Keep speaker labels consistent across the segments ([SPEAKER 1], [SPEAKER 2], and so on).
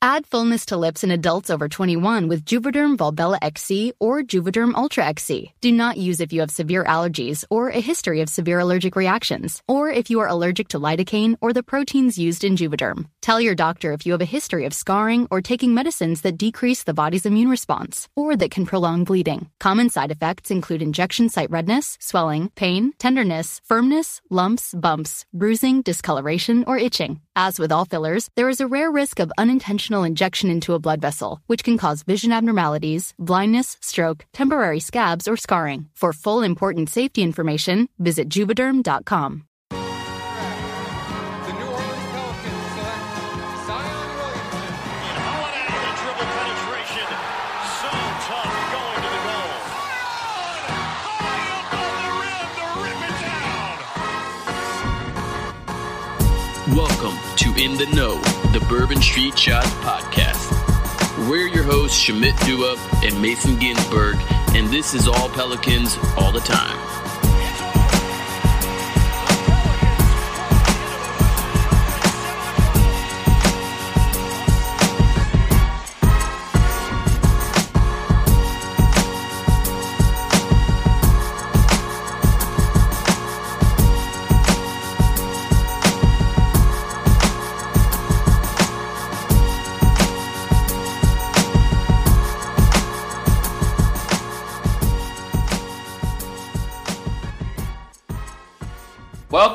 [SPEAKER 1] Add fullness to lips in adults over 21 with Juvederm Volbella XC or Juvederm Ultra XC. Do not use if you have severe allergies or a history of severe allergic reactions, or if you are allergic to lidocaine or the proteins used in Juvederm. Tell your doctor if you have a history of scarring or taking medicines that decrease the body's immune response or that can prolong bleeding. Common side effects include injection site redness, swelling, pain, tenderness, firmness, lumps, bumps, bruising, discoloration, or itching. As with all fillers, there is a rare risk of unintentional injection into a blood vessel, which can cause vision abnormalities, blindness, stroke, temporary scabs, or scarring. For full important safety information, visit juvederm.com.
[SPEAKER 2] In the Know, the Bourbon Street Shots podcast. We're your hosts, Shamit Dua and Mason Ginsberg, and this is all Pelicans all the time.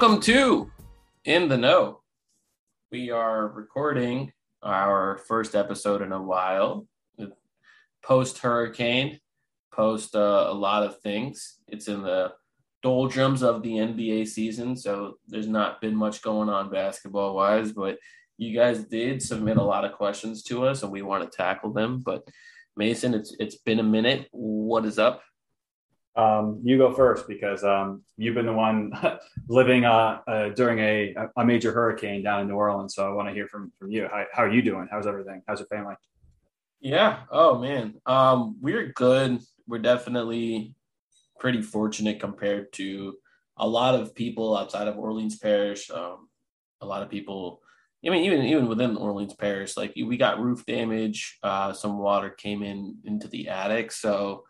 [SPEAKER 2] Welcome to In the Know. We are recording our first episode in a while, post hurricane, post uh, a lot of things. It's in the doldrums of the NBA season, so there's not been much going on basketball wise, but you guys did submit a lot of questions to us and we want to tackle them. But Mason, it's it's been a minute. What is up?
[SPEAKER 3] Um, you go first because um, you've been the one living uh, uh, during a, a major hurricane down in New Orleans. So I want to hear from, from you. How, how are you doing? How's everything? How's your family?
[SPEAKER 2] Yeah. Oh man. Um, we're good. We're definitely pretty fortunate compared to a lot of people outside of Orleans Parish. Um, a lot of people. I mean, even even within Orleans Parish, like we got roof damage. Uh, some water came in into the attic, so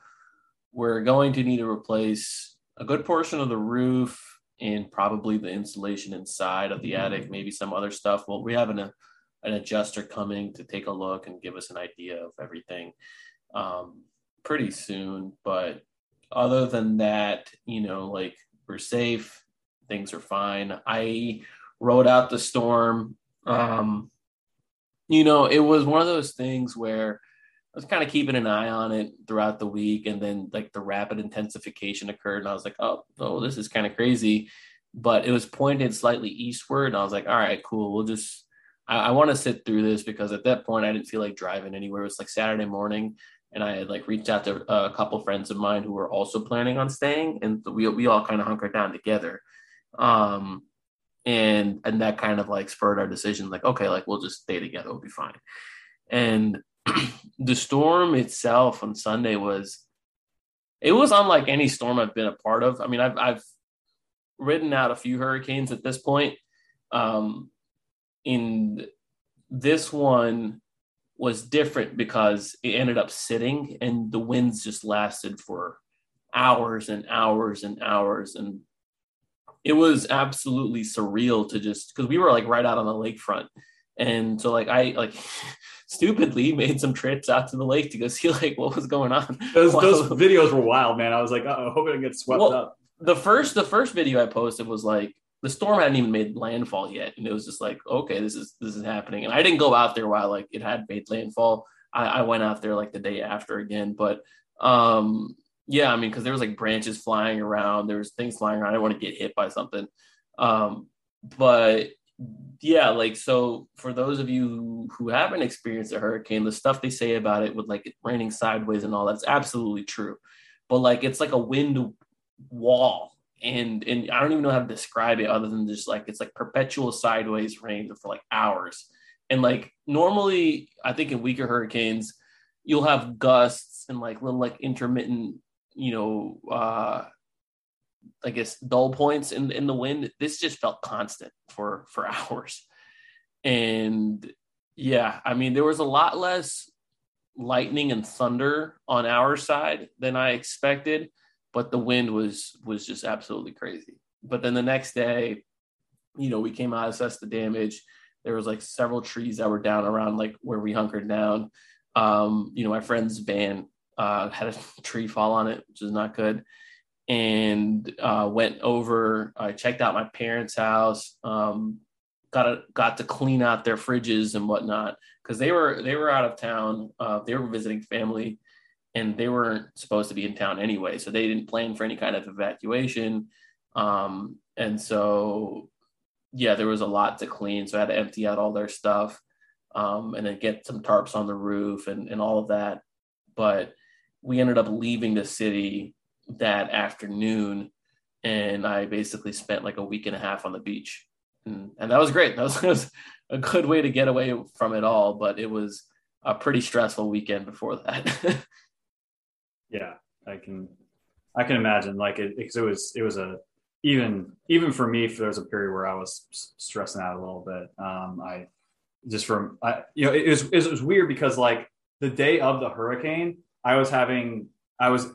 [SPEAKER 2] we're going to need to replace a good portion of the roof and probably the insulation inside of the attic, maybe some other stuff. Well, we have an, an adjuster coming to take a look and give us an idea of everything um, pretty soon. But other than that, you know, like we're safe, things are fine. I rode out the storm. Um, you know, it was one of those things where I was kind of keeping an eye on it throughout the week, and then like the rapid intensification occurred, and I was like, "Oh, oh, this is kind of crazy," but it was pointed slightly eastward, and I was like, "All right, cool. We'll just." I, I want to sit through this because at that point I didn't feel like driving anywhere. It was like Saturday morning, and I had like reached out to a couple friends of mine who were also planning on staying, and we we all kind of hunkered down together. Um, and and that kind of like spurred our decision, like, okay, like we'll just stay together, we'll be fine. And the storm itself on Sunday was it was unlike any storm I've been a part of. I mean, I've I've ridden out a few hurricanes at this point. Um, in this one was different because it ended up sitting and the winds just lasted for hours and hours and hours and it was absolutely surreal to just because we were like right out on the lakefront and so like i like stupidly made some trips out to the lake to go see like what was going on.
[SPEAKER 3] Those, those videos were wild, man. I was like, oh, hoping it gets swept
[SPEAKER 2] Well,
[SPEAKER 3] up.
[SPEAKER 2] the first the first video I posted was like the storm hadn't even made landfall yet, and it was just like, okay, this is this is happening. And I didn't go out there while like it had made landfall. I, I went out there like the day after again, but um yeah, I mean, because there was like branches flying around, there was things flying around. I didn't want to get hit by something. Um, but yeah, like so for those of you who, haven't experienced a hurricane, the stuff they say about it with like it raining sideways and all that's absolutely true. But like it's like a wind wall and and I don't even know how to describe it other than just like it's like perpetual sideways rain for like hours. And like normally, I think in weaker hurricanes, you'll have gusts and like little like intermittent, you know, uh I guess dull points in in the wind. This just felt constant for for hours. And yeah, I mean there was a lot less lightning and thunder on our side than I expected but the wind was was just absolutely crazy. But then the next day, you know, we came out, assessed the damage. There was like several trees that were down around like where we hunkered down. Um, you know, my friend's van uh, had a tree fall on it, which is not good. And uh, went over. I checked out my parents' house. Um, got a, got to clean out their fridges and whatnot because they were they were out of town. Uh, they were visiting family and they weren't supposed to be in town anyway, so they didn't plan for any kind of evacuation. Um, and so, yeah, there was a lot to clean, so I had to empty out all their stuff, um, and then get some tarps on the roof and and all of that. But we ended up leaving the city that afternoon, and I basically spent like a week and a half on the beach, and, and that was great. That was, was a good way to get away from it all, but it was a pretty stressful weekend before that.
[SPEAKER 3] yeah, I can, I can imagine like it because it was it was a even even for me there was a period where I was stressing out a little bit. Um, I just from I you know it was it was weird because like the day of the hurricane I was having I was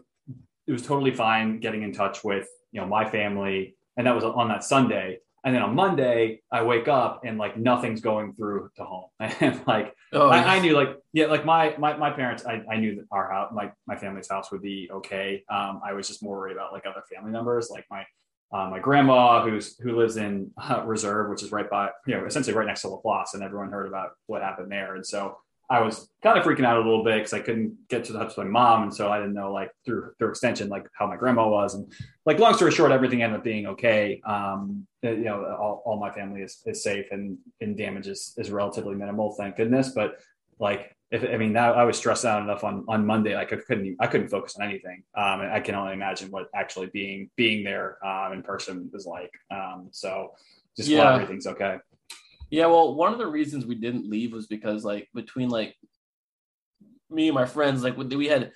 [SPEAKER 3] it was totally fine getting in touch with you know my family and that was on that Sunday and then on Monday, I wake up and like nothing's going through to home. And like oh, I, I, knew like yeah, like my my, my parents, I, I knew that our house, my my family's house would be okay. Um, I was just more worried about like other family members, like my uh, my grandma who's who lives in uh, Reserve, which is right by you know essentially right next to Laplace, and everyone heard about what happened there. And so I was kind of freaking out a little bit because I couldn't get to touch with my mom, and so I didn't know like through through extension like how my grandma was, and like long story short, everything ended up being okay. Um, you know, all, all my family is, is safe, and and damage is, is relatively minimal, thank goodness. But like, if I mean, that, I was stressed out enough on on Monday, like I couldn't I couldn't focus on anything. Um, and I can only imagine what actually being being there um, in person was like. Um, so just yeah. everything's okay.
[SPEAKER 2] Yeah, well, one of the reasons we didn't leave was because like between like me and my friends, like we had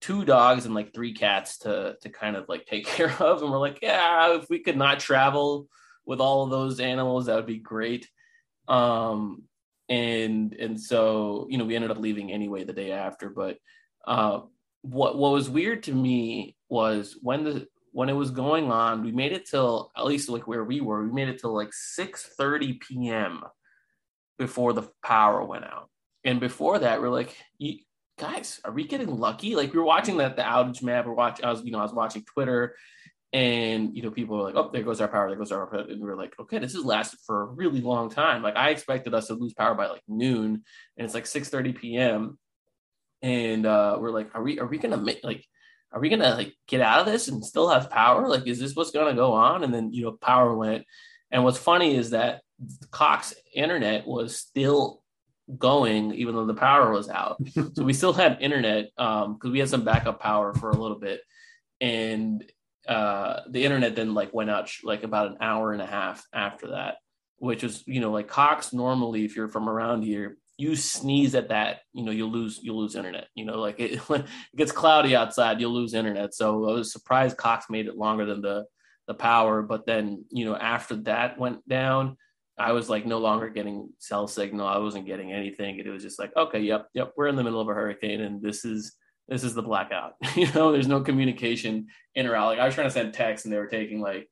[SPEAKER 2] two dogs and like three cats to to kind of like take care of, and we're like, yeah, if we could not travel with all of those animals, that would be great. Um, and and so you know we ended up leaving anyway the day after, but uh, what what was weird to me was when the when it was going on, we made it till at least like where we were, we made it till like 6 30 p.m. before the power went out. And before that, we're like, guys, are we getting lucky? Like we were watching that the outage map, or watch I was, you know, I was watching Twitter and you know, people were like, Oh, there goes our power, there goes our power. And we are like, okay, this has lasted for a really long time. Like I expected us to lose power by like noon, and it's like 6 30 p.m. And uh we're like, are we are we gonna make like are we gonna like get out of this and still have power? Like, is this what's gonna go on? And then you know, power went. And what's funny is that Cox internet was still going even though the power was out. so we still had internet um because we had some backup power for a little bit. And uh the internet then like went out like about an hour and a half after that, which was, you know, like Cox normally, if you're from around here, you sneeze at that, you know, you'll lose you'll lose internet. You know, like it, it gets cloudy outside, you'll lose internet. So I was surprised Cox made it longer than the the power. But then, you know, after that went down, I was like no longer getting cell signal. I wasn't getting anything. It was just like, okay, yep, yep, we're in the middle of a hurricane, and this is this is the blackout. you know, there's no communication in or out. Like I was trying to send text, and they were taking like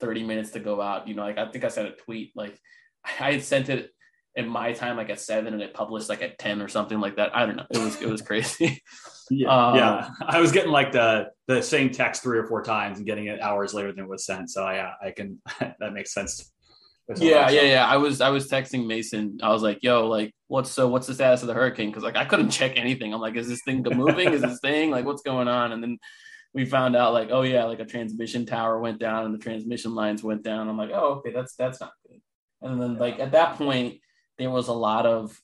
[SPEAKER 2] 30 minutes to go out. You know, like I think I sent a tweet. Like I had sent it in my time like at seven and it published like at 10 or something like that. I don't know. It was, it was crazy.
[SPEAKER 3] yeah. Um, yeah. I was getting like the, the same text three or four times and getting it hours later than it was sent. So yeah, I can, that makes sense.
[SPEAKER 2] Yeah. Yeah. Yeah. I was, I was texting Mason. I was like, yo, like what's, so what's the status of the hurricane? Cause like, I couldn't check anything. I'm like, is this thing moving? is this thing like, what's going on? And then we found out like, oh yeah, like a transmission tower went down and the transmission lines went down. I'm like, oh, okay, that's, that's not good. And then like at that point, there was a lot of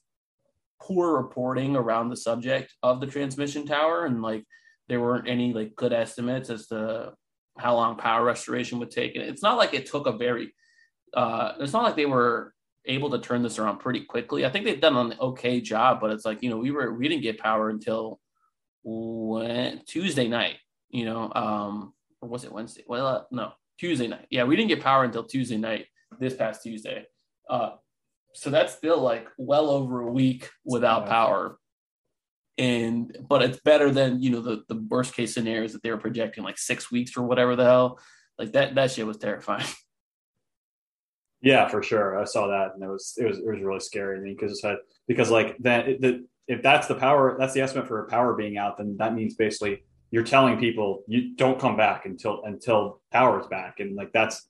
[SPEAKER 2] poor reporting around the subject of the transmission tower and like there weren't any like good estimates as to how long power restoration would take. And it's not like it took a very, uh, it's not like they were able to turn this around pretty quickly. I think they've done an okay job, but it's like, you know, we were, we didn't get power until when, Tuesday night, you know, um, or was it Wednesday? Well, uh, no, Tuesday night. Yeah, we didn't get power until Tuesday night, this past Tuesday. Uh, so that's still like well over a week without power. And but it's better than you know the the worst case scenarios that they were projecting like six weeks or whatever the hell. Like that that shit was terrifying.
[SPEAKER 3] Yeah for sure. I saw that and it was it was it was really scary I mean, because because like that the if that's the power that's the estimate for power being out then that means basically you're telling people you don't come back until until power is back. And like that's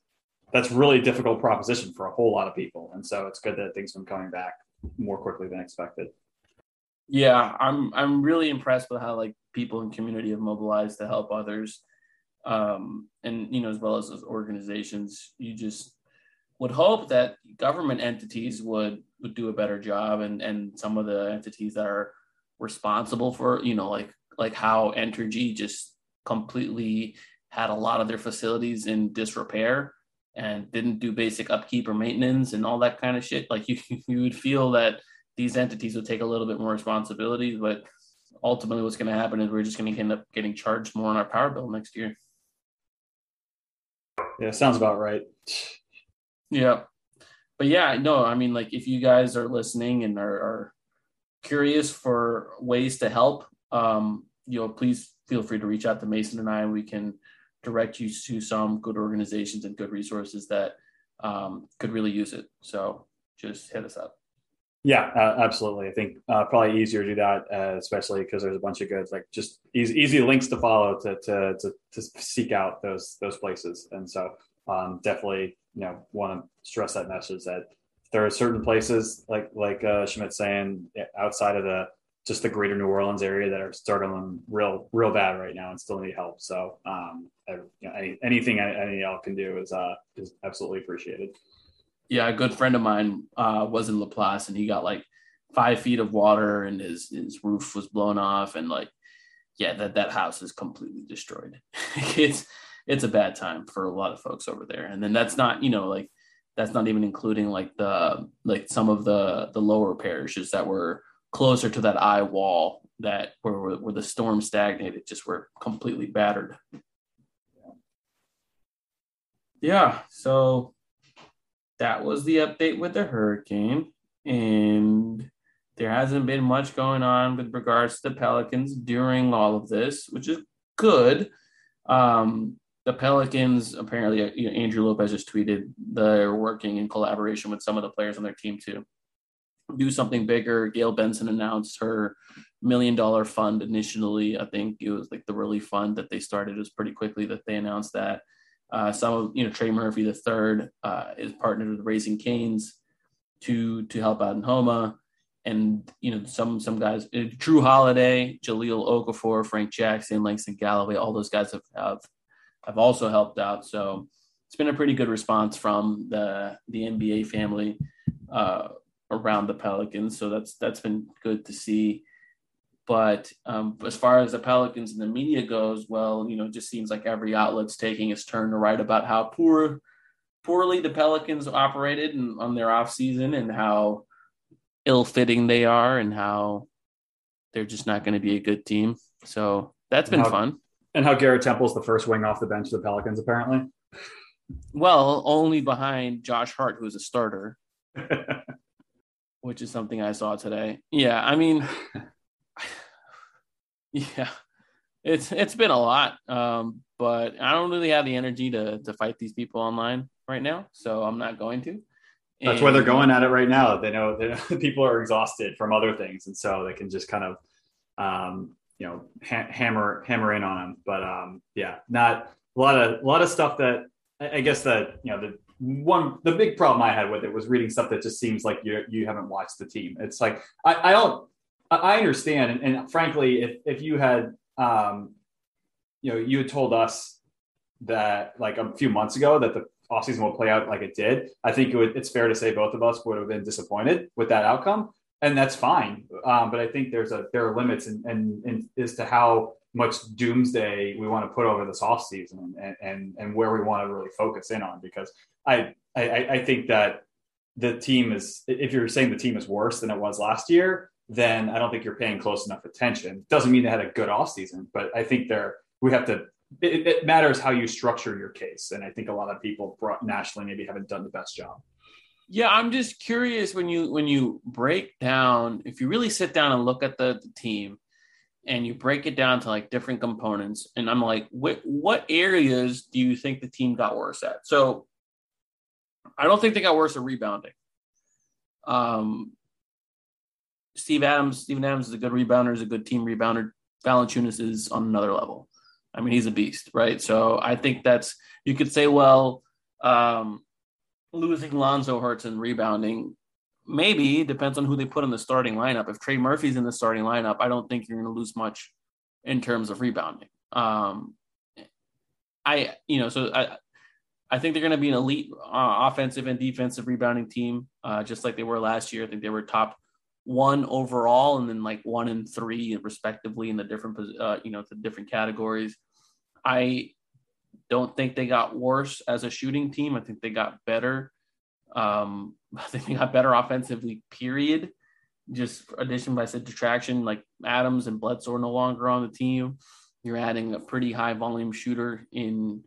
[SPEAKER 3] that's really a difficult proposition for a whole lot of people. And so it's good that things have been coming back more quickly than expected.
[SPEAKER 2] Yeah, I'm I'm really impressed with how like people in community have mobilized to help others, um, and you know as well as those organizations. You just would hope that government entities would would do a better job, and and some of the entities that are responsible for you know like like how Entergy just completely had a lot of their facilities in disrepair and didn't do basic upkeep or maintenance and all that kind of shit. Like you you would feel that these entities would take a little bit more responsibility. But ultimately, what's going to happen is we're just going to end up getting charged more on our power bill next year.
[SPEAKER 3] Yeah, sounds about right.
[SPEAKER 2] Yeah. But yeah, no, I mean, like if you guys are listening and are, are curious for ways to help, um, you know, please feel free to reach out to Mason and I. We can direct you to some good organizations and good resources that um, could really use it. So just hit us up.
[SPEAKER 3] Yeah, uh, absolutely. I think uh, probably easier to do that, uh, especially because there's a bunch of goods like just easy, easy links to follow to, to, to, to seek out those, those places. And so um, definitely, you know, want to stress that message that there are certain places like, like uh, saying outside of the, just the greater New Orleans area that are struggling real, real bad right now and still need help. So um, you know, any, anything any y'all can do is, uh, is absolutely appreciated
[SPEAKER 2] yeah, a good friend of mine uh, was in Laplace, and he got like five feet of water, and his his roof was blown off, and like, yeah, that that house is completely destroyed. it's it's a bad time for a lot of folks over there, and then that's not you know like that's not even including like the like some of the the lower parishes that were closer to that eye wall that where where the storm stagnated just were completely battered. Yeah, so that was the update with the hurricane. And there hasn't been much going on with regards to the Pelicans during all of this, which is good. Um, the Pelicans apparently, you know, Andrew Lopez just tweeted they're working in collaboration with some of the players on their team to do something bigger. Gayle Benson announced her million dollar fund initially. I think it was like the relief fund that they started was pretty quickly that they announced that. Uh, some of you know Trey Murphy the third uh, is partnered with Raising Canes to to help out in Houma, and you know some some guys uh, Jrue Holiday, Jahlil Okafor, Frank Jackson, Langston Galloway, all those guys have, have have also helped out. So it's been a pretty good response from the the NBA family uh, around the Pelicans. So that's that's been good to see. But um, as far as the Pelicans and the media goes, well, you know, it just seems like every outlet's taking its turn to write about how poor, poorly the Pelicans operated and on their off season and how ill-fitting they are and how they're just not going to be a good team. So that's been
[SPEAKER 3] how,
[SPEAKER 2] fun.
[SPEAKER 3] And how Garrett Temple's the first wing off the bench of the Pelicans, apparently.
[SPEAKER 2] Well, only behind Josh Hart, who's a starter, which is something I saw today. Yeah, I mean. Yeah, it's it's been a lot, um, but I don't really have the energy to to fight these people online right now, so I'm not going to.
[SPEAKER 3] That's and, why they're going at it right now. They know, know people are exhausted from other things, and so they can just kind of, um, you know, ha- hammer hammer in on them. But um, yeah, not a lot of a lot of stuff that I guess that you know the one the big problem I had with it was reading stuff that just seems like you you haven't watched the team. It's like I, I don't I understand, and, and, frankly, if if you had, um, you know, you had told us that like a few months ago that the offseason will play out like it did, I think it would, it's fair to say both of us would have been disappointed with that outcome. and that's fine. Um, but I think there's a there are limits and and, as to how much doomsday we want to put over this off season and, and and where we want to really focus in on because I I, I think that the team is if you're saying the team is worse than it was last year, then I don't think you're paying close enough attention. Doesn't mean they had a good off season, but I think they're we have to it, it matters how you structure your case. And I think a lot of people nationally maybe haven't done the best job.
[SPEAKER 2] Yeah, I'm just curious when you when you break down if you really sit down and look at the, the team and you break it down to like different components and I'm like what what areas do you think the team got worse at? So I don't think they got worse at rebounding. Um Steve Adams, Steven Adams is a good rebounder, is a good team rebounder. Valanciunas is on another level. I mean, he's a beast, right? So I think that's you could say, well, um, losing Lonzo hurts and rebounding. Maybe depends on who they put in the starting lineup. If Trey Murphy's in the starting lineup, I don't think you're going to lose much in terms of rebounding. Um, I, you know, so I, I think they're going to be an elite uh, offensive and defensive rebounding team, uh, just like they were last year. I think they were top one overall, and then like one and three respectively in the different, uh, you know, the different categories. I don't think they got worse as a shooting team. I think they got better. Um, I think they got better offensively, period. Just addition by said detraction, like Adams and Bledsoe are no longer on the team. You're adding a pretty high volume shooter in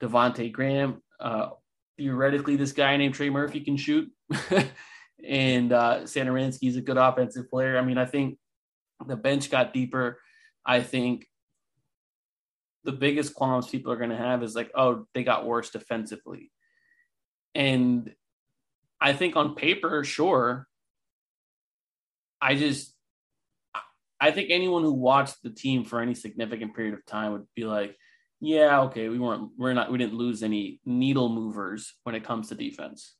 [SPEAKER 2] Devonte Graham. Uh, theoretically, this guy named Trey Murphy can shoot. and uh, Satoransky is a good offensive player. I mean, I think the bench got deeper. I think the biggest qualms people are going to have is like, oh, they got worse defensively. And I think on paper, sure. I just, I think anyone who watched the team for any significant period of time would be like, yeah, okay, we weren't, we're not, we didn't lose any needle movers when it comes to defense.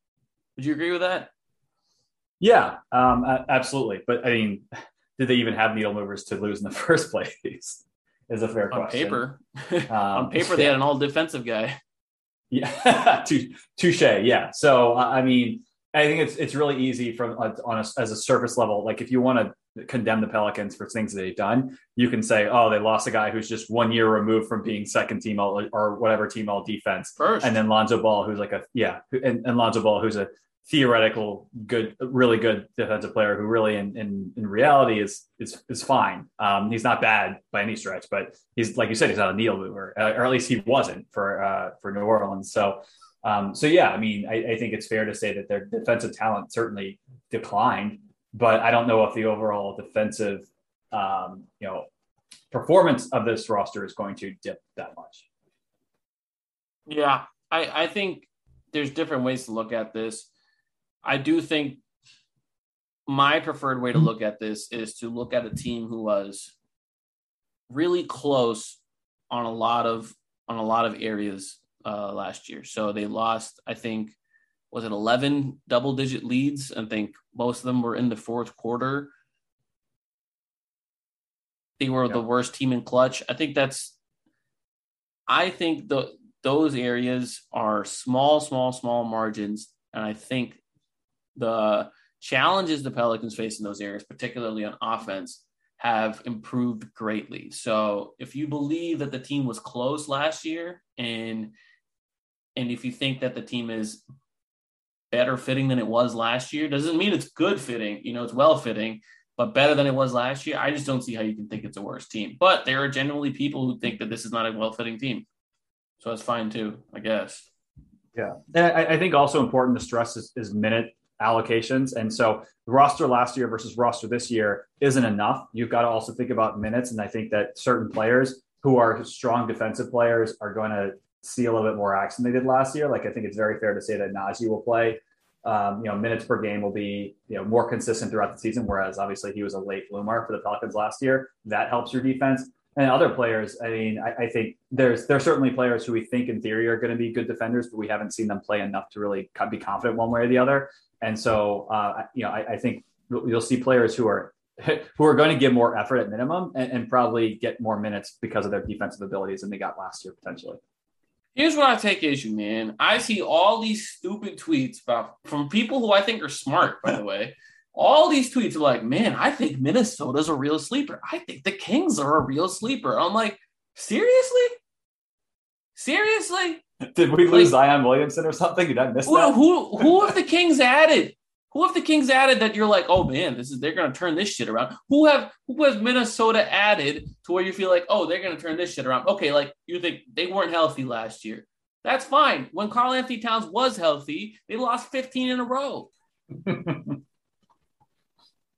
[SPEAKER 2] Would you agree with that?
[SPEAKER 3] Yeah, um, absolutely. But I mean, did they even have needle movers to lose in the first place? is a fair
[SPEAKER 2] on
[SPEAKER 3] question.
[SPEAKER 2] Paper. Um, on paper, they had an all defensive guy.
[SPEAKER 3] Yeah, touche. Yeah. So I mean, I think it's it's really easy from uh, on a, as a surface level. Like if you want to condemn the Pelicans for things that they've done, you can say, oh, they lost a guy who's just one year removed from being second team all or whatever team all defense,
[SPEAKER 2] First.
[SPEAKER 3] and then Lonzo Ball, who's like a yeah, and, and Lonzo Ball, who's a theoretical good really good defensive player who really in in, in reality is is is fine um, he's not bad by any stretch but he's like you said he's not a needle mover uh, or at least he wasn't for uh, for new orleans so um, so yeah i mean I, I think it's fair to say that their defensive talent certainly declined but i don't know if the overall defensive um, you know performance of this roster is going to dip that much.
[SPEAKER 2] Yeah i i think there's different ways to look at this. I do think my preferred way to look at this is to look at a team who was really close on a lot of on a lot of areas uh, last year. So they lost, I think, was it 11 double digit leads? I think most of them were in the fourth quarter. They were yeah. the worst team in clutch. I think that's, I think the those areas are small, small, small margins. And I think the challenges the Pelicans face in those areas, particularly on offense, have improved greatly. So if you believe that the team was close last year and and if you think that the team is better fitting than it was last year, doesn't mean it's good fitting, you know, it's well fitting, but better than it was last year. I just don't see how you can think it's a worse team. But there are generally people who think that this is not a well fitting team. So that's fine too, I guess.
[SPEAKER 3] Yeah. And I, I think also important to stress is, is minute allocations. And so roster last year versus roster this year isn't enough. You've got to also think about minutes. And I think that certain players who are strong defensive players are going to see a little bit more action than they did last year. Like I think it's very fair to say that Naji will play. Um, you know, minutes per game will be you know more consistent throughout the season. Whereas obviously he was a late bloomer for the Pelicans last year. That helps your defense. And other players, I mean, I, I think there's there's certainly players who we think in theory are going to be good defenders, but we haven't seen them play enough to really be confident one way or the other. And so, uh, you know, I, I, think you'll see players who are who are going to give more effort at minimum and, and, probably get more minutes because of their defensive abilities than they got last year potentially.
[SPEAKER 2] Here's what I take issue, man. I see all these stupid tweets about from people who I think are smart, by the way, all these tweets are like, man, I think Minnesota's a real sleeper. I think the Kings are a real sleeper. I'm like, seriously? Seriously?
[SPEAKER 3] Did we lose
[SPEAKER 2] Like-
[SPEAKER 3] Zion Williamson or something? You Did I miss
[SPEAKER 2] Who,
[SPEAKER 3] that?
[SPEAKER 2] who who have the Kings added? Who have the Kings added that you're like, oh man, this is they're gonna turn this shit around? Who have who has Minnesota added to where you feel like, oh, they're gonna turn this shit around? Okay, like you think they weren't healthy last year. That's fine. When Karl-Anthony Towns was healthy, they lost 15 in a row.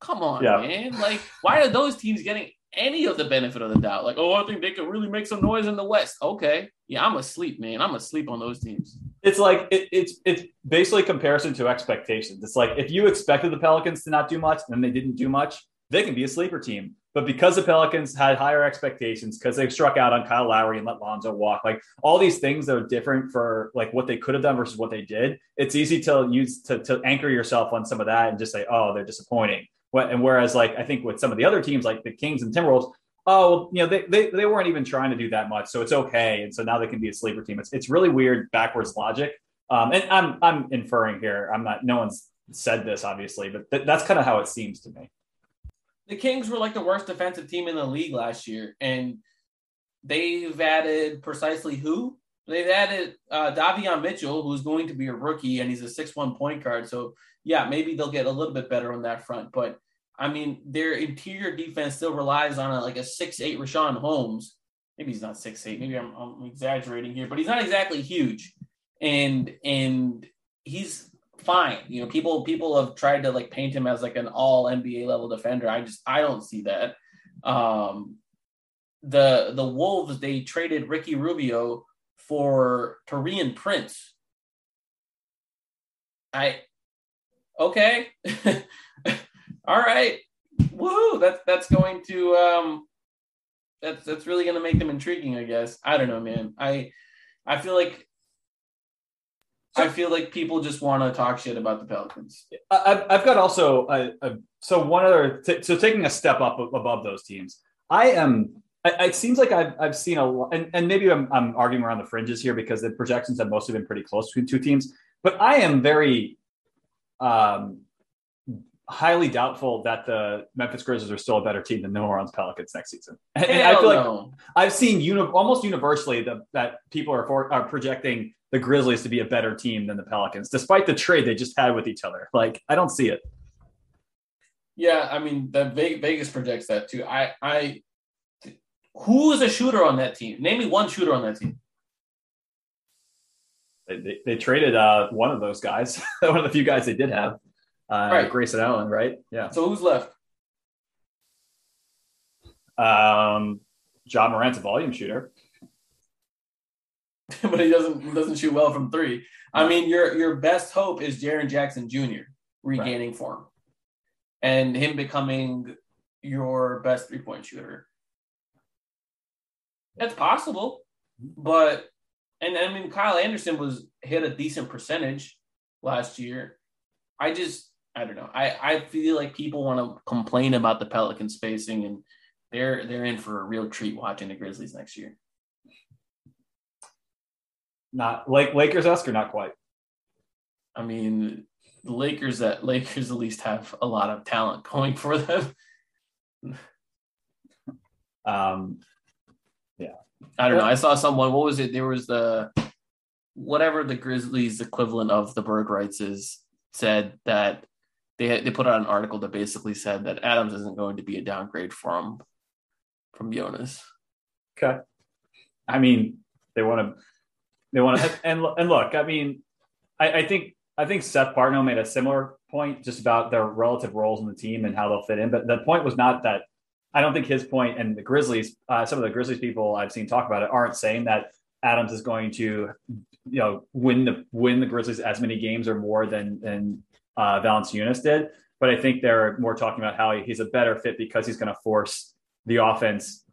[SPEAKER 2] Come on,
[SPEAKER 3] Yeah.
[SPEAKER 2] man. Like, why are those teams getting any of the benefit of the doubt? Like, oh, I think they could really make some noise in the West. Okay. Yeah, I'm asleep, man. I'm asleep on those teams.
[SPEAKER 3] It's like it, it's it's basically comparison to expectations. It's like if you expected the Pelicans to not do much and they didn't do much, they can be a sleeper team. But because the Pelicans had higher expectations, because they struck out on Kyle Lowry and let Lonzo walk, like all these things that are different for like what they could have done versus what they did, it's easy to use to, to anchor yourself on some of that and just say, oh, they're disappointing. What and whereas like I think with some of the other teams like the Kings and Timberwolves, oh, you know, they, they they weren't even trying to do that much, so it's okay, and so now they can be a sleeper team. It's it's really weird backwards logic. Um, and I'm I'm inferring here. I'm not. No one's said this obviously, but th- that's kind of how it seems to me.
[SPEAKER 2] the Kings were like the worst defensive team in the league last year, and they've added precisely who? They've added uh, Davion Mitchell, who's going to be a rookie, and he's a six-one point guard. So yeah, maybe they'll get a little bit better on that front. But I mean, their interior defense still relies on a, like a six-eight Richaun Holmes. Maybe he's not six-eight. Maybe I'm, I'm exaggerating here, but he's not exactly huge, and and he's fine. You know, people people have tried to like paint him as like an all NBA level defender. I just I don't see that. Um the the Wolves they traded Ricky Rubio for Taurean Prince. I okay. all right. Woohoo. That's that's going to um that's that's really gonna make them intriguing, I guess. I don't know, man. I I feel like I feel like people just want to talk shit about the Pelicans.
[SPEAKER 3] I've, I've got also a, a so one other t- so taking a step up above those teams. I am. I- It seems like I've, I've seen a lot, and, and maybe I'm, I'm arguing around the fringes here because the projections have mostly been pretty close between two teams. But I am very um, highly doubtful that the Memphis Grizzlies are still a better team than the New Orleans Pelicans next season. And, and I feel like. I've seen uni- almost universally the, that people are, for, are projecting the Grizzlies to be a better team than the Pelicans, despite the trade they just had with each other. Like, I don't see it.
[SPEAKER 2] Yeah, I mean, the Vegas projects that too. I, I, who is a shooter on that team? Name me one shooter on that team.
[SPEAKER 3] They, they, they traded uh, one of those guys, one of the few guys they did have, uh,
[SPEAKER 2] Right.
[SPEAKER 3] Grayson Allen, right? Yeah.
[SPEAKER 2] So who's left?
[SPEAKER 3] Um, Ja Morant's a volume shooter.
[SPEAKER 2] but he doesn't doesn't shoot well from three. I mean, your your best hope is Jaren Jackson Jr. regaining form, and him becoming your best three point shooter. That's possible, but and I mean Kyle Anderson was hit a decent percentage last year. I just I don't know. I I feel like people want to complain about the Pelican spacing, and they're they're in for a real treat watching the Grizzlies next year.
[SPEAKER 3] Not like Lakers esque or not quite.
[SPEAKER 2] I mean, the Lakers that Lakers at least have a lot of talent going for them.
[SPEAKER 3] Um, yeah.
[SPEAKER 2] I don't know. I saw someone. What was it? There was the whatever the Grizzlies equivalent of the Bird Writes is said that they they put out an article that basically said that Adams isn't going to be a downgrade from from Jonas.
[SPEAKER 3] okay. I mean, they want to, they want to, and and look, I mean, I, I think I think Seth Partnow made a similar point just about their relative roles in the team and how they'll fit in. But the point was not that I don't think his point and the Grizzlies, uh, some of the Grizzlies people I've seen talk about it aren't saying that Adams is going to, you know, win the win the Grizzlies as many games or more than than uh, Valanciunas did. But I think they're more talking about how he's a better fit because he's going to force the offense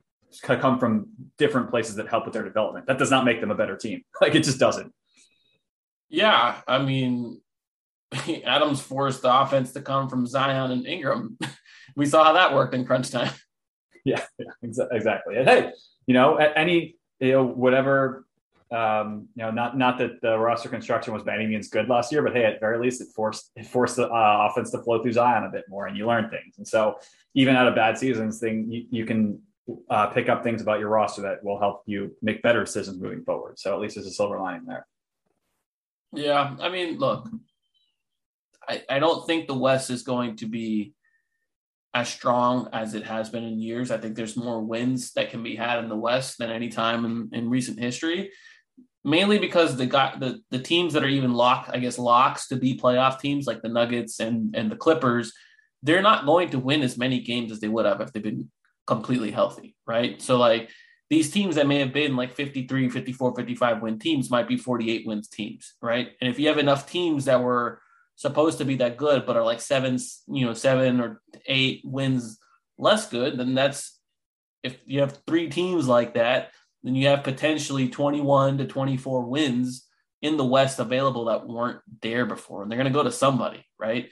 [SPEAKER 3] to come from different places that help with their development. That does not make them a better team. Like it just doesn't.
[SPEAKER 2] Yeah, I mean, Adams forced the offense to come from Zion and Ingram. we saw how that worked in crunch time.
[SPEAKER 3] Yeah, yeah exa- exactly. And hey, you know, any you know whatever Um, you know, not not that the roster construction was by any means good last year, but hey, at very least it forced it forced the uh, offense to flow through Zion a bit more, and you learn things. And so, even out of bad seasons, thing you, you can uh, pick up things about your roster that will help you make better decisions moving forward. So at least there's a silver lining there.
[SPEAKER 2] Yeah, I mean, look, I, I don't think the West is going to be as strong as it has been in years. I think there's more wins that can be had in the West than any time in, in recent history. Mainly because the got the, the teams that are even lock, I guess, locks to be playoff teams like the Nuggets and and the Clippers, they're not going to win as many games as they would have if they've been completely healthy, right? So like these teams that may have been like 53, 54, 55 win teams might be 48 wins teams, right? And if you have enough teams that were supposed to be that good, but are like seven, you know, seven or eight wins less good, then that's if you have three teams like that, then you have potentially 21 to 24 wins in the West available that weren't there before. And they're going to go to somebody, right?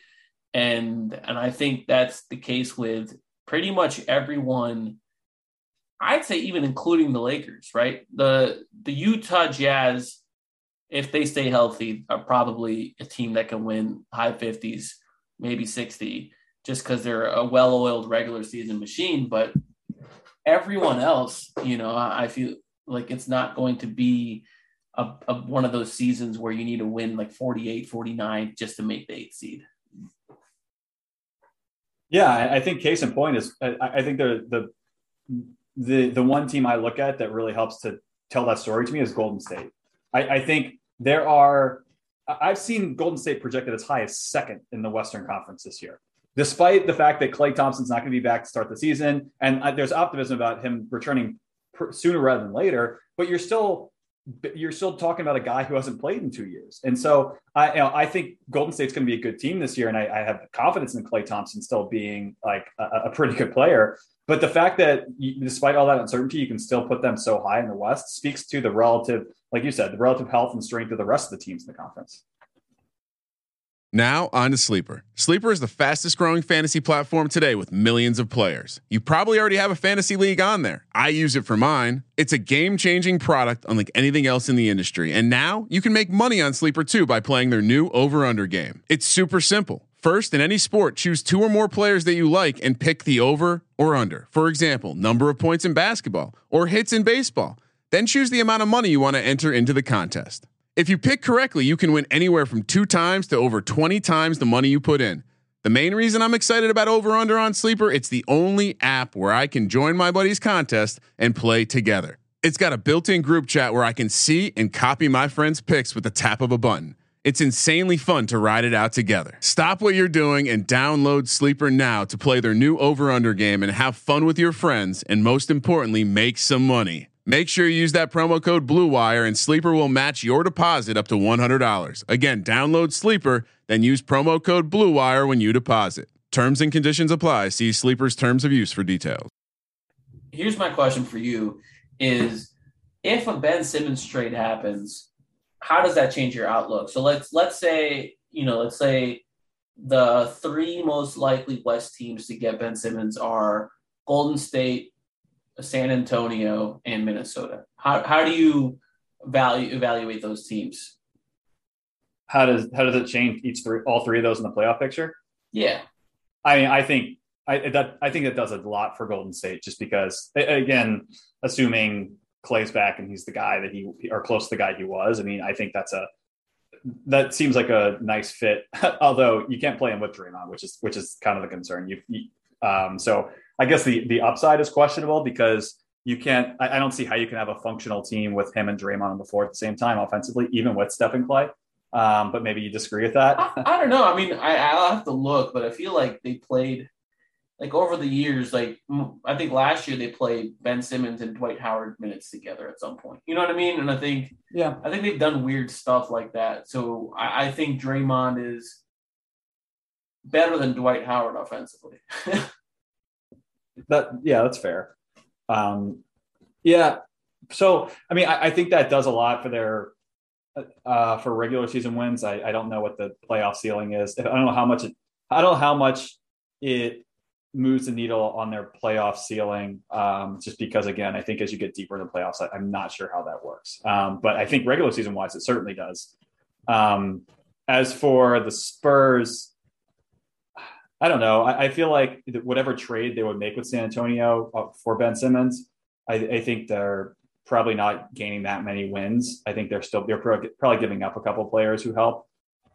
[SPEAKER 2] And and I think that's the case with pretty much everyone. I'd say even including the Lakers, right? The the Utah Jazz if they stay healthy, are probably a team that can win high 50s, maybe 60, just because they're a well oiled regular season machine. But everyone else, you know, I feel like it's not going to be a, a, one of those seasons where you need to win like 48, 49 just to make the eighth seed.
[SPEAKER 3] Yeah, I think case in point is I think the the the the one team I look at that really helps to tell that story to me is Golden State. I, I think there are, I've seen Golden State projected as high as second in the Western Conference this year, despite the fact that Klay Thompson's not going to be back to start the season. And uh, there's optimism about him returning sooner rather than later, but you're still you're still talking about a guy who hasn't played in two years. And so I, you know, I think Golden State's going to be a good team this year. And I, I have confidence in Clay Thompson still being like a, a, pretty good player. But the fact that you, despite all that uncertainty, you can still put them so high in the West speaks to the relative like you said, the relative health and strength of the rest of the teams in the conference.
[SPEAKER 4] Now, on to Sleeper. Sleeper is the fastest growing fantasy platform today with millions of players. You probably already have a fantasy league on there. I use it for mine. It's a game changing product unlike anything else in the industry. And now you can make money on Sleeper too by playing their new over under game. It's super simple. First, in any sport, choose two or more players that you like and pick the over or under. For example, number of points in basketball or hits in baseball. Then choose the amount of money you want to enter into the contest. If you pick correctly, you can win anywhere from two times to over 20 times the money you put in. The main reason I'm excited about Over Under on Sleeper, it's the only app where I can join my buddy's contest and play together. It's got a built-in group chat where I can see and copy my friends' picks with the tap of a button. It's insanely fun to ride it out together. Stop what you're doing and download Sleeper now to play their new Over Under game and have fun with your friends and most importantly, make some money. Make sure you use that promo code BLUEWIRE and Sleeper will match your deposit up to $100. Again, download Sleeper, then use promo code BLUEWIRE when you deposit. Terms and conditions apply. See Sleeper's terms of use for details.
[SPEAKER 2] Here's my question for you is if a Ben Simmons trade happens, how does that change your outlook? So let's let's say, you know, let's say the three most likely West teams to get Ben Simmons are Golden State, San Antonio, and Minnesota. How how do you value evaluate those teams?
[SPEAKER 3] How does how does it change each three all three of those in the playoff picture?
[SPEAKER 2] Yeah,
[SPEAKER 3] I mean, I think I that I think it does a lot for Golden State just because again, assuming Klay's back and he's the guy that he or close to the guy he was. I mean, I think that's a that seems like a nice fit. Although you can't play him with Draymond, which is which is kind of the concern. You, you um, so I guess the the upside is questionable because you can't. I, I, don't see how you can have a functional team with him and Draymond on the floor at the same time offensively, even with Steph and Klay. Um, but maybe you disagree with that.
[SPEAKER 2] I, I, don't know. I mean, I, I'll have to look, but I feel like they played like over the years. Like I think last year they played Ben Simmons and Dwight Howard minutes together at some point. You know what I mean? And I think
[SPEAKER 3] yeah,
[SPEAKER 2] I think they've done weird stuff like that. So I, I think Draymond is better than Dwight Howard offensively.
[SPEAKER 3] that yeah, that's fair. Um, yeah. So I mean, I, I, think that does a lot for their uh, for regular season wins. I, I don't know what the playoff ceiling is. I don't know how much it, I don't know how much it moves the needle on their playoff ceiling. Um, just because, again, I think as you get deeper in the playoffs, I, am not sure how that works. Um, but I think regular season wise, it certainly does. Um, as for the Spurs, I don't know. I, I, feel like whatever trade they would make with San Antonio uh, for Ben Simmons, I, I, think they're probably not gaining that many wins. I think they're still they're probably giving up a couple players who help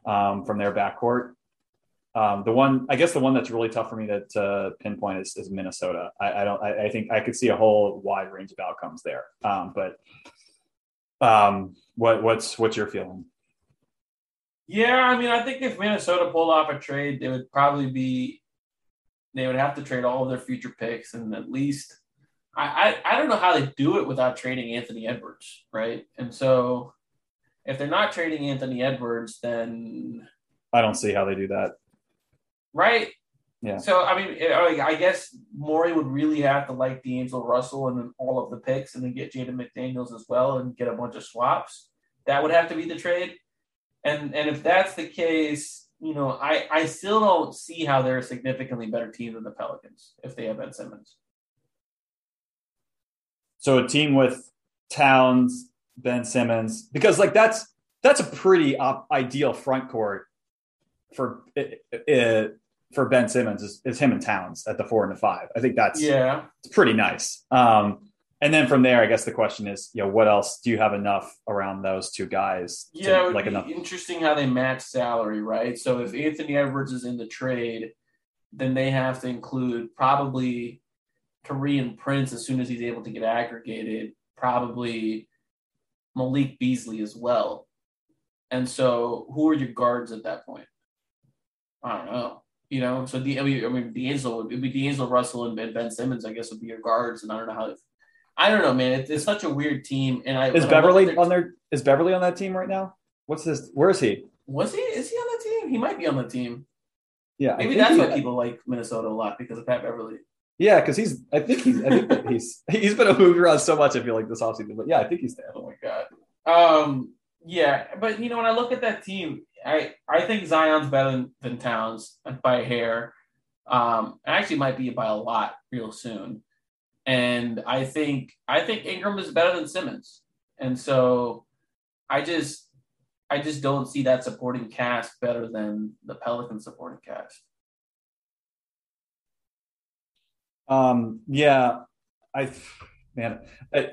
[SPEAKER 3] um, from their backcourt. Um, the one, I guess, the one that's really tough for me to, to pinpoint is, is Minnesota. I, I don't. I, I, think I could see a whole wide range of outcomes there. Um, but um, what what's what's your feeling?
[SPEAKER 2] Yeah, I mean, I think if Minnesota pulled off a trade, they would probably be. They would have to trade all of their future picks and at least. I, I, I don't know how they do it without trading Anthony Edwards, right? And so, if they're not trading Anthony Edwards, then
[SPEAKER 3] I don't see how they do that
[SPEAKER 2] right?
[SPEAKER 3] Yeah.
[SPEAKER 2] So I mean, I guess Morey would really have to like D'Angelo Russell and then all of the picks, and then get Jaden McDaniels as well, and get a bunch of swaps. That would have to be the trade. And and if that's the case, you know, I I still don't see how they're a significantly better team than the Pelicans if they have Ben Simmons.
[SPEAKER 3] So a team with Towns, Ben Simmons, because like that's that's a pretty op- ideal front court for it, it, for Ben Simmons is, is him and Towns at the four and the five. I think that's
[SPEAKER 2] yeah,
[SPEAKER 3] it's pretty nice. Um, and then from there, I guess the question is, you know, what else do you have enough around those two guys?
[SPEAKER 2] To, yeah, would
[SPEAKER 3] like
[SPEAKER 2] be
[SPEAKER 3] enough.
[SPEAKER 2] interesting how they match salary, right? So if Anthony Edwards is in the trade, then they have to include probably Taurean Prince as soon as he's able to get aggregated, probably Malik Beasley as well. And so, who are your guards at that point? I don't know. You know, so the I mean, I mean D'Angelo would be D'Angelo Russell and Ben Simmons, I guess, would be your guards, and I don't know how. I don't know, man. It's, it's such a weird team, and I
[SPEAKER 3] is Beverley their, on there. Is Beverley on that team right now? What's this? Where is he?
[SPEAKER 2] Was he? Is he on the team? He might be on the team.
[SPEAKER 3] Yeah,
[SPEAKER 2] maybe that's why people like Minnesota a lot because of Pat Beverley.
[SPEAKER 3] Yeah, because he's. I think he's. I think he's. He's been moved around so much. I feel like this offseason, but yeah, I think he's there.
[SPEAKER 2] Oh my god. Um. Yeah, but you know when I look at that team, I I think Zion's better than, than Towns by a hair. Um, actually might be by a lot real soon. And I think I think Ingram is better than Simmons. And so I just I just don't see that supporting cast better than the Pelican supporting cast.
[SPEAKER 3] Um, yeah, I man,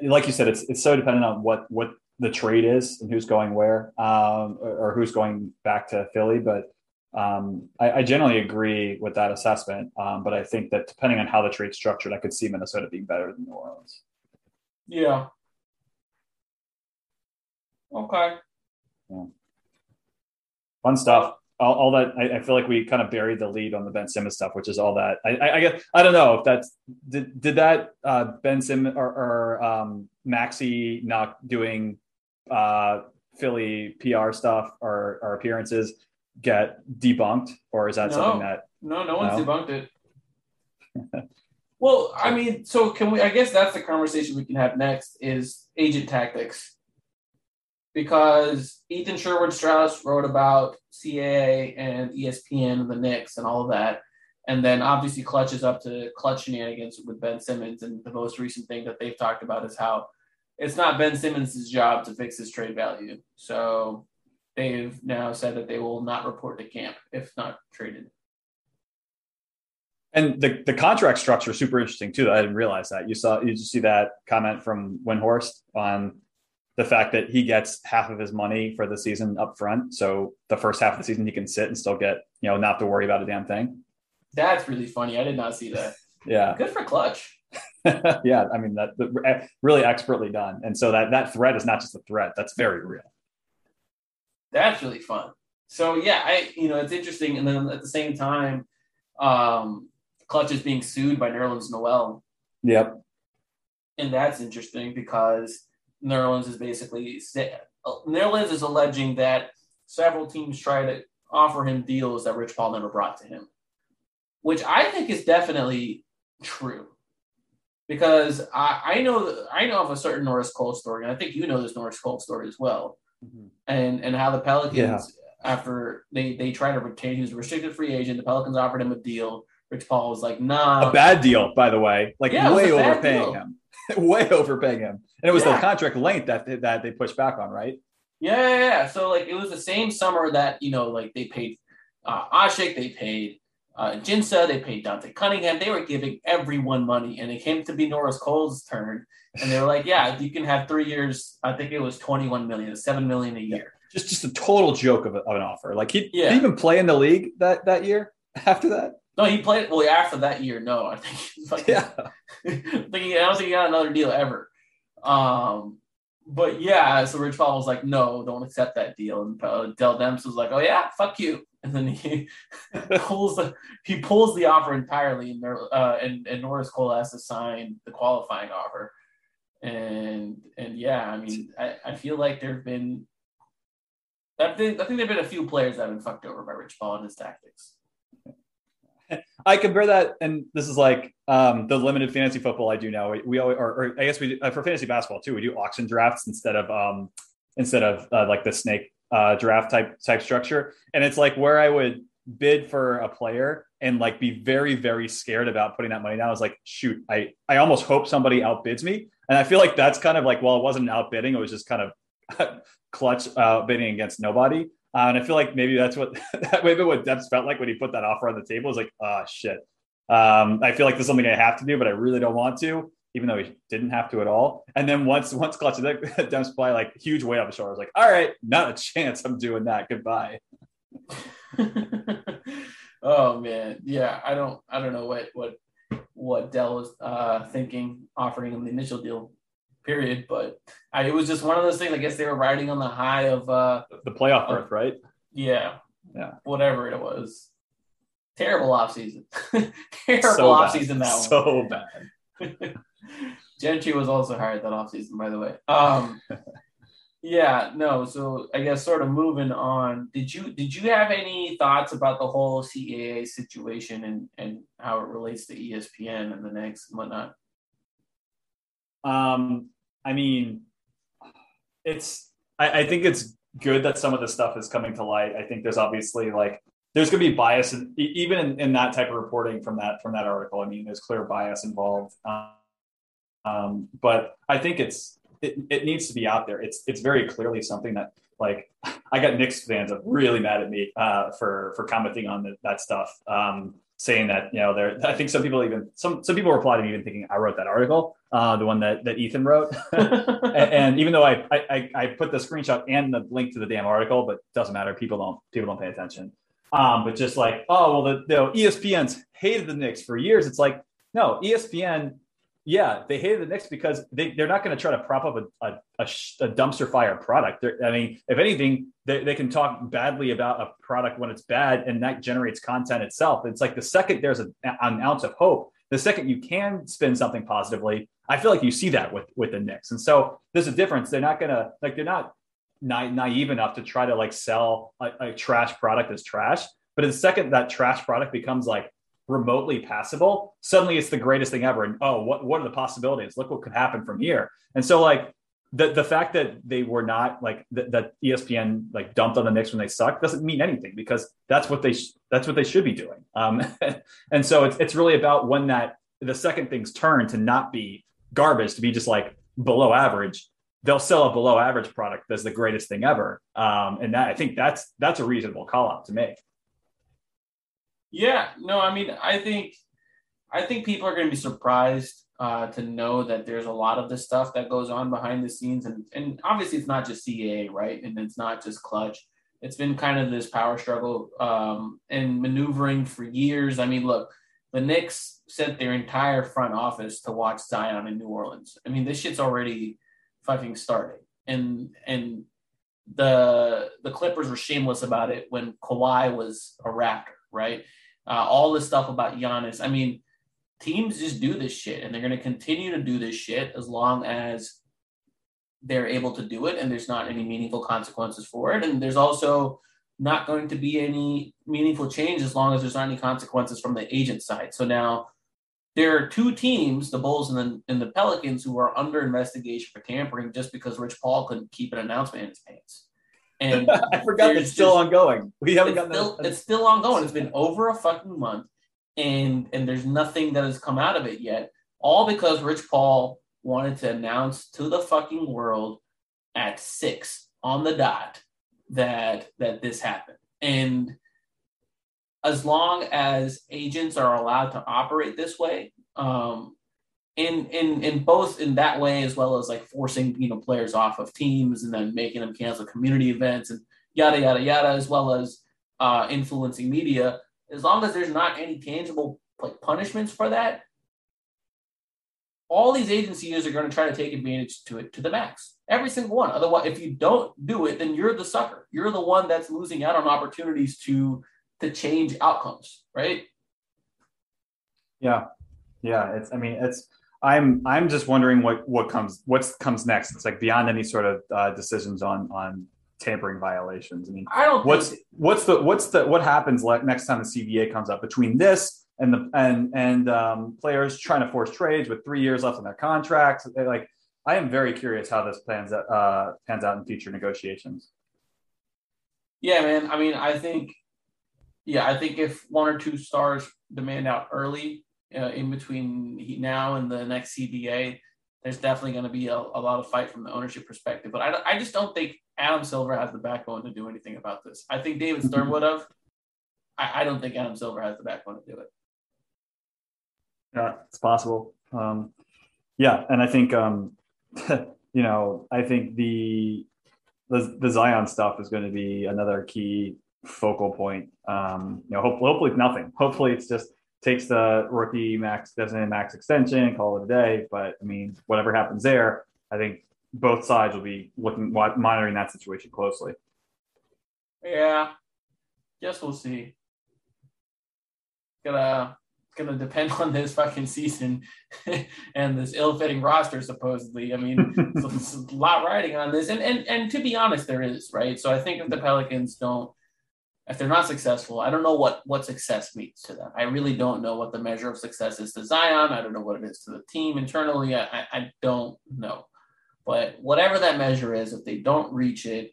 [SPEAKER 3] like you said, it's it's so dependent on what what the trade is and who's going where um, or, or, who's going back to Philly. But um, I, I, generally agree with that assessment. Um, but I think that depending on how the trade's structured, I could see Minnesota being better than New Orleans.
[SPEAKER 2] Yeah. Okay.
[SPEAKER 3] Yeah. Fun stuff. All, all that I, I, feel like we kind of buried the lead on the Ben Simmons stuff, which is all that I, I, I guess I don't know if that's did did that uh, Ben Simmons or, or um, Maxey not doing uh, Philly PR stuff or, or appearances get debunked, or is that
[SPEAKER 2] no,
[SPEAKER 3] something that
[SPEAKER 2] no, no one's no? debunked it. well, I mean, so can we? I guess that's the conversation we can have next is agent tactics, because Ethan Sherwood Strauss wrote about CAA and ESPN and the Knicks and all of that. And then obviously clutches up to Klutch shenanigans with Ben Simmons. And the most recent thing that they've talked about is how it's not Ben Simmons' job to fix his trade value. So they've now said that they will not report to camp if not traded.
[SPEAKER 3] And the, the contract structure is super interesting too. I didn't realize that. You saw you just see that comment from Windhorst on the fact that he gets half of his money for the season up front. So the first half of the season he can sit and still get, you know, not to worry about a damn thing.
[SPEAKER 2] That's really funny. I did not see that.
[SPEAKER 3] yeah.
[SPEAKER 2] Good for Klutch.
[SPEAKER 3] yeah, I mean that really expertly done, and so that that threat is not just a threat; that's very real.
[SPEAKER 2] That's really fun. So yeah, I you know it's interesting, and then at the same time, um, Klutch is being sued by Nerlens Noel.
[SPEAKER 3] Yep,
[SPEAKER 2] and that's interesting because Nerlens is basically Nerlens is alleging that several teams try to offer him deals that Rich Paul never brought to him, which I think is definitely true because I, I know I know of a certain Norris Cole story, and I think you know this Norris Cole story as well, mm-hmm. and and how the Pelicans yeah. after they they tried to retain he was a restricted free agent, the Pelicans offered him a deal. Rich Paul was like, nah.
[SPEAKER 3] a bad deal, by the way, like
[SPEAKER 2] Yeah,
[SPEAKER 3] way overpaying
[SPEAKER 2] deal.
[SPEAKER 3] him, way overpaying him, and it was the contract length that that they pushed back on, right?
[SPEAKER 2] Yeah, yeah, yeah. So like it was the same summer that you know, like they paid uh, Asik, they paid uh, Ajinca, they paid Dante Cunningham. They were giving everyone money, and it came to be Norris Cole's turn, and they were like, "Yeah, you can have three years. I think it was twenty-one million, seven million a year."
[SPEAKER 3] Just just a total joke of, a, of an offer. Like he
[SPEAKER 2] Yeah.
[SPEAKER 3] he even play in the league that that year after that.
[SPEAKER 2] No, he played. Well, after that year, no, I think. Like,
[SPEAKER 3] Yeah,
[SPEAKER 2] I think he- I don't think he got another deal ever. Um, but yeah, so Rich Paul was like, "No, don't accept that deal." And uh, Dell Demps was like, "Oh yeah, fuck you." And then he pulls the he pulls the offer entirely, and there uh, and and Norris Cole has to sign the qualifying offer. And and yeah, I mean, I, I feel like there've been. I think I think there've been a few players that have been fucked over by Rich Paul and his tactics.
[SPEAKER 3] I compare that, and this is like um, the limited fantasy football I do now. We, we always, or, or I guess we do, uh, for fantasy basketball too. We do auction drafts instead of um, instead of uh, like the snake uh, draft type type structure, and it's like where I would bid for a player and like be very very scared about putting that money down. I was like, shoot, I I almost hope somebody outbids me, and I feel like that's kind of like well, it wasn't outbidding; it was just kind of Klutch uh, bidding against nobody. Uh, and I feel like maybe that's what that maybe what Demps felt like when he put that offer on the table was like, ah, shit. Um, I feel like this is something I have to do, but I really don't want to, even though he didn't have to at all. And then once once Klutch Demps play like huge weight his shoulder, I was like, all right, not a chance. I'm doing that. Goodbye.
[SPEAKER 2] oh man, yeah. I don't I don't know what what what Dell was uh, thinking offering him the initial deal, period. But I, it was just one of those things. I guess they were riding on the high of uh,
[SPEAKER 3] The playoff berth, right?
[SPEAKER 2] yeah,
[SPEAKER 3] Yeah.
[SPEAKER 2] whatever it was. Terrible offseason. Terrible
[SPEAKER 3] So
[SPEAKER 2] offseason that one.
[SPEAKER 3] So bad.
[SPEAKER 2] Gentry was also hired that offseason, by the way. Um, yeah, no. So I guess sort of moving on. Did you did you have any thoughts about the whole CAA situation and and how it relates to ESPN and the Knicks and whatnot?
[SPEAKER 3] Um, I mean, it's. I, I think it's good that some of this stuff is coming to light. I think there's obviously like there's going to be bias, in, even in, in that type of reporting from that from that article. I mean, there's clear bias involved. Um, um, but I think it's it, it needs to be out there. It's it's very clearly something that like I got Knicks fans really mad at me uh, for for commenting on the, that stuff, um, saying that you know there. I think some people even some some people reply to me even thinking I wrote that article, uh, the one that that Ethan wrote, and, and even though I, I I put the screenshot and the link to the damn article, but it doesn't matter. People don't people don't pay attention. Um, but just like oh well, the, the ESPN's hated the Knicks for years. It's like no, ESPN yeah, they hated the Knicks because they, they're not going to try to prop up a, a, a, a dumpster fire product. They're, I mean, if anything, they, they can talk badly about a product when it's bad and that generates content itself. It's like the second there's a, an ounce of hope, the second you can spin something positively, I feel like you see that with, with the Knicks. And so there's a difference. They're not going to, like, they're not na- naive enough to try to like sell a, a trash product as trash. But the second that trash product becomes like remotely passable, suddenly it's the greatest thing ever. And oh, what what are the possibilities? Look what could happen from here. And so like the the fact that they were not like th- that ESPN like dumped on the Knicks when they suck doesn't mean anything because that's what they sh- that's what they should be doing. Um, and so it's it's really about when that the second things turn to not be garbage to be just like below average. They'll sell a below average product that's the greatest thing ever. Um, and that I think that's that's a reasonable call out to make.
[SPEAKER 2] Yeah, no, I mean, I think, I think people are going to be surprised uh, to know that there's a lot of the stuff that goes on behind the scenes, and and obviously it's not just CAA, right? And it's not just Klutch. It's been kind of this power struggle um, and maneuvering for years. I mean, look, the Knicks sent their entire front office to watch Zion in New Orleans. I mean, this shit's already fucking started, and and the the Clippers were shameless about it when Kawhi was a Raptor, right? Uh, all this stuff about Giannis. I mean, teams just do this shit, and they're going to continue to do this shit as long as they're able to do it, and there's not any meaningful consequences for it. And there's also not going to be any meaningful change as long as there's not any consequences from the agent side. So now there are two teams, the Bulls and the, and the Pelicans, who are under investigation for tampering just because Rich Paul couldn't keep an announcement in his pants. And
[SPEAKER 3] I forgot it's still
[SPEAKER 2] just-
[SPEAKER 3] ongoing. We haven't
[SPEAKER 2] it's
[SPEAKER 3] gotten
[SPEAKER 2] still,
[SPEAKER 3] that.
[SPEAKER 2] it's still ongoing. It's been over a fucking month. and and there's nothing that has come out of it yet. All because Rich Paul wanted to announce to the fucking world at six on the dot that that this happened. And as long as agents are allowed to operate this way, um, in in in both in that way as well as like forcing you know players off of teams and then making them cancel community events and yada yada yada, as well as uh, influencing media. As long as there's not any tangible like punishments for that, all these agencies are going to try to take advantage to it to the max. Every single one. Otherwise, if you don't do it, then you're the sucker. You're the one that's losing out on opportunities to to change outcomes, right?
[SPEAKER 3] Yeah, yeah. It's. I mean, it's. I'm. I'm just wondering what what comes. What comes next? It's like beyond any sort of uh, decisions on on tampering violations. I mean,
[SPEAKER 2] I don't.
[SPEAKER 3] what's
[SPEAKER 2] think,
[SPEAKER 3] what's the what's the what happens like next time the CBA comes up between this and the and and um, players trying to force trades with three years left on their contracts? Like, I am very curious how this plans uh, pans out in future negotiations.
[SPEAKER 2] yeah, man. I mean, I think. Yeah, I think if one or two stars demand out early, uh, in between now and the next CBA, there's definitely going to be a, a lot of fight from the ownership perspective. But I, I just don't think Adam Silver has the backbone to do anything about this. I think David Stern would have. I, I don't think Adam Silver has the backbone to do it.
[SPEAKER 3] Yeah, it's possible. Um, yeah, and I think um, you know, I think the, the the Zion stuff is going to be another key focal point. Um, you know, hopefully, hopefully nothing. Hopefully, it's just takes the rookie max designated max extension, call it a day. But I mean, whatever happens there, I think both sides will be looking monitoring that situation closely.
[SPEAKER 2] Yeah, guess we'll see. Gonna gonna depend on this fucking season and this ill-fitting roster. Supposedly, I mean, a lot riding on this, and and and to be honest, there is right. So I think if the Pelicans don't, if they're not successful, I don't know what what success means to them. I really don't know what the measure of success is to Zion. I don't know what it is to the team internally. I I, I don't know, but whatever that measure is, if they don't reach it,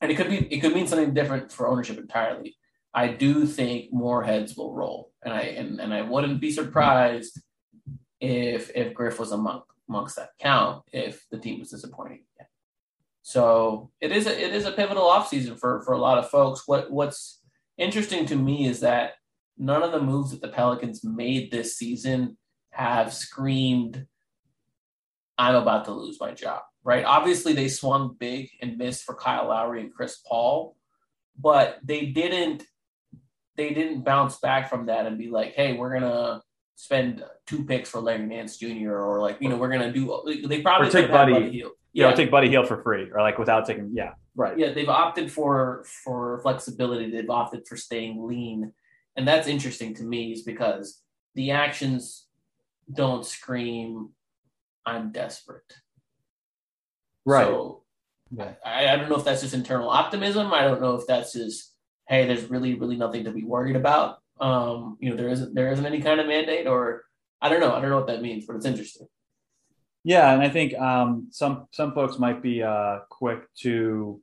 [SPEAKER 2] and it could be it could mean something different for ownership entirely. I do think more heads will roll, and I and, and I wouldn't be surprised if if Griff was among amongst that count if the team was disappointing. So it is a it is a pivotal offseason for for a lot of folks. What what's interesting to me is that none of the moves that the Pelicans made this season have screamed, "I'm about to lose my job." Right? Obviously, they swung big and missed for Kyle Lowry and Chris Paul, but they didn't they didn't bounce back from that and be like, "Hey, we're gonna spend two picks for Larry Nance Jr." or like, you know, we're gonna do. They probably
[SPEAKER 3] Or take
[SPEAKER 2] had
[SPEAKER 3] Buddy. You know, take Buddy Hield for free or like without taking. Yeah, right.
[SPEAKER 2] yeah, they've opted for for flexibility. They've opted for staying lean, and that's interesting to me, is because the actions don't scream, "I'm desperate."
[SPEAKER 3] Right.
[SPEAKER 2] So
[SPEAKER 3] Yeah.
[SPEAKER 2] I, I don't know if that's just internal optimism. I don't know if that's just, hey, there's really, really nothing to be worried about. Um, you know, there isn't there isn't any kind of mandate, or I don't know. I don't know what that means, but it's interesting.
[SPEAKER 3] Yeah, and I think um, some some folks might be uh, quick to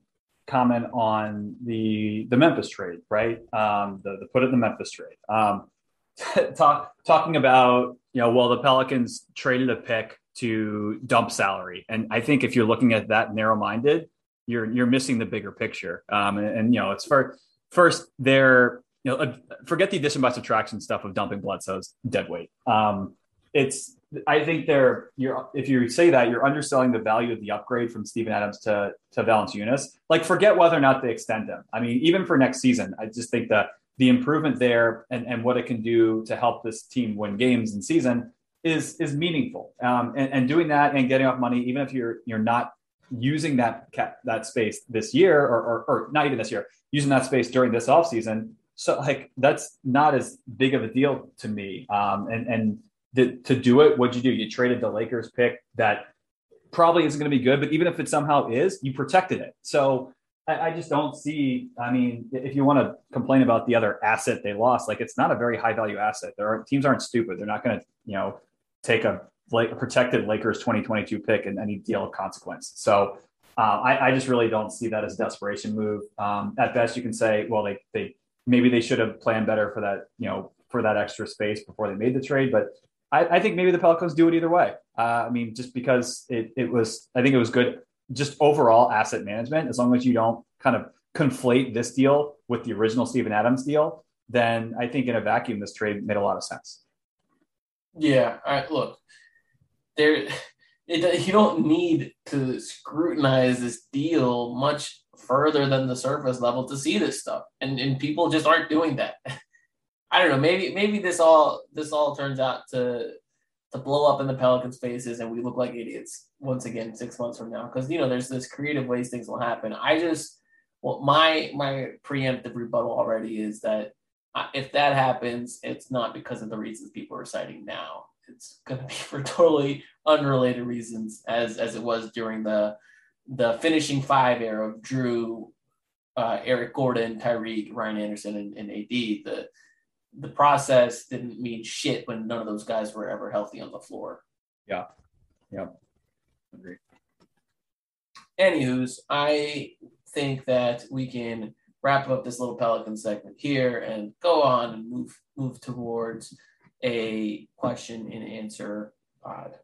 [SPEAKER 3] comment on the the Memphis trade, right? Um, the, the put it in the Memphis trade. Um, talk talking about you know, well, the Pelicans traded a pick to dump salary, and I think if you're looking at that narrow minded, you're you're missing the bigger picture. Um, and, and you know, it's for first they're you know, uh, forget the addition by subtraction stuff of dumping blood Bledsoe's dead weight. Um, it's I think they're you're if you say that you're underselling the value of the upgrade from Steven Adams to to Valanciunas. Like forget whether or not they extend him. I mean, even for next season, I just think that the improvement there and, and what it can do to help this team win games in season is is meaningful. Um, and, and doing that and getting off money, even if you're you're not using that cap, that space this year or, or or not even this year, using that space during this offseason. So like that's not as big of a deal to me. Um, and and the, to do it, what'd you do? You traded the Lakers pick that probably isn't going to be good, but even if it somehow is, you protected it. So I, I just don't see. I mean, if you want to complain about the other asset they lost, like it's not a very high value asset. There are teams aren't stupid. They're not going to you know take a like a protected Lakers 2022 pick in any deal of consequence. So uh, I, I just really don't see that as a desperation move. Um, at best, you can say, well, they they maybe they should have planned better for that you know for that extra space before they made the trade. But I, I think maybe the Pelicans do it either way. Uh, I mean, just because it, it was, I think it was good, just overall asset management. As long as you don't kind of conflate this deal with the original Steven Adams deal, then I think in a vacuum, this trade made a lot of sense.
[SPEAKER 2] Yeah. Look, there. It, you don't need to scrutinize this deal much further than the surface level to see this stuff, and and people just aren't doing that. I don't know. Maybe maybe this all this all turns out to to blow up in the Pelicans' faces, and we look like idiots once again six months from now. Because you know, there's this creative ways things will happen. I just well, my my preemptive rebuttal already is that uh, if that happens, it's not because of the reasons people are citing now. It's going to be for totally unrelated reasons, as as it was during the the finishing five era of Jrue, uh, Eric Gordon, Tyreke, Ryan Anderson, and, and AD. The the process didn't mean shit when none of those guys were ever healthy on the floor.
[SPEAKER 3] Yeah. Yeah. Agree.
[SPEAKER 2] Anywho's, I think that we can wrap up this little Pelican segment here and go on and move move towards a question and answer pod.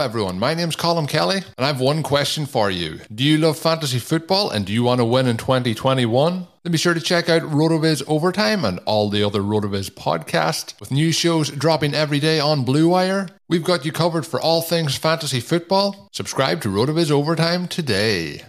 [SPEAKER 5] Everyone. My name's Colin Kelly, and I have one question for you. Do you love fantasy football and do you want to win in 2021? Then be sure to check out RotoViz Overtime and all the other RotoViz podcasts with new shows dropping every day on Blue Wire. We've got you covered for all things fantasy football. Subscribe to RotoViz Overtime today.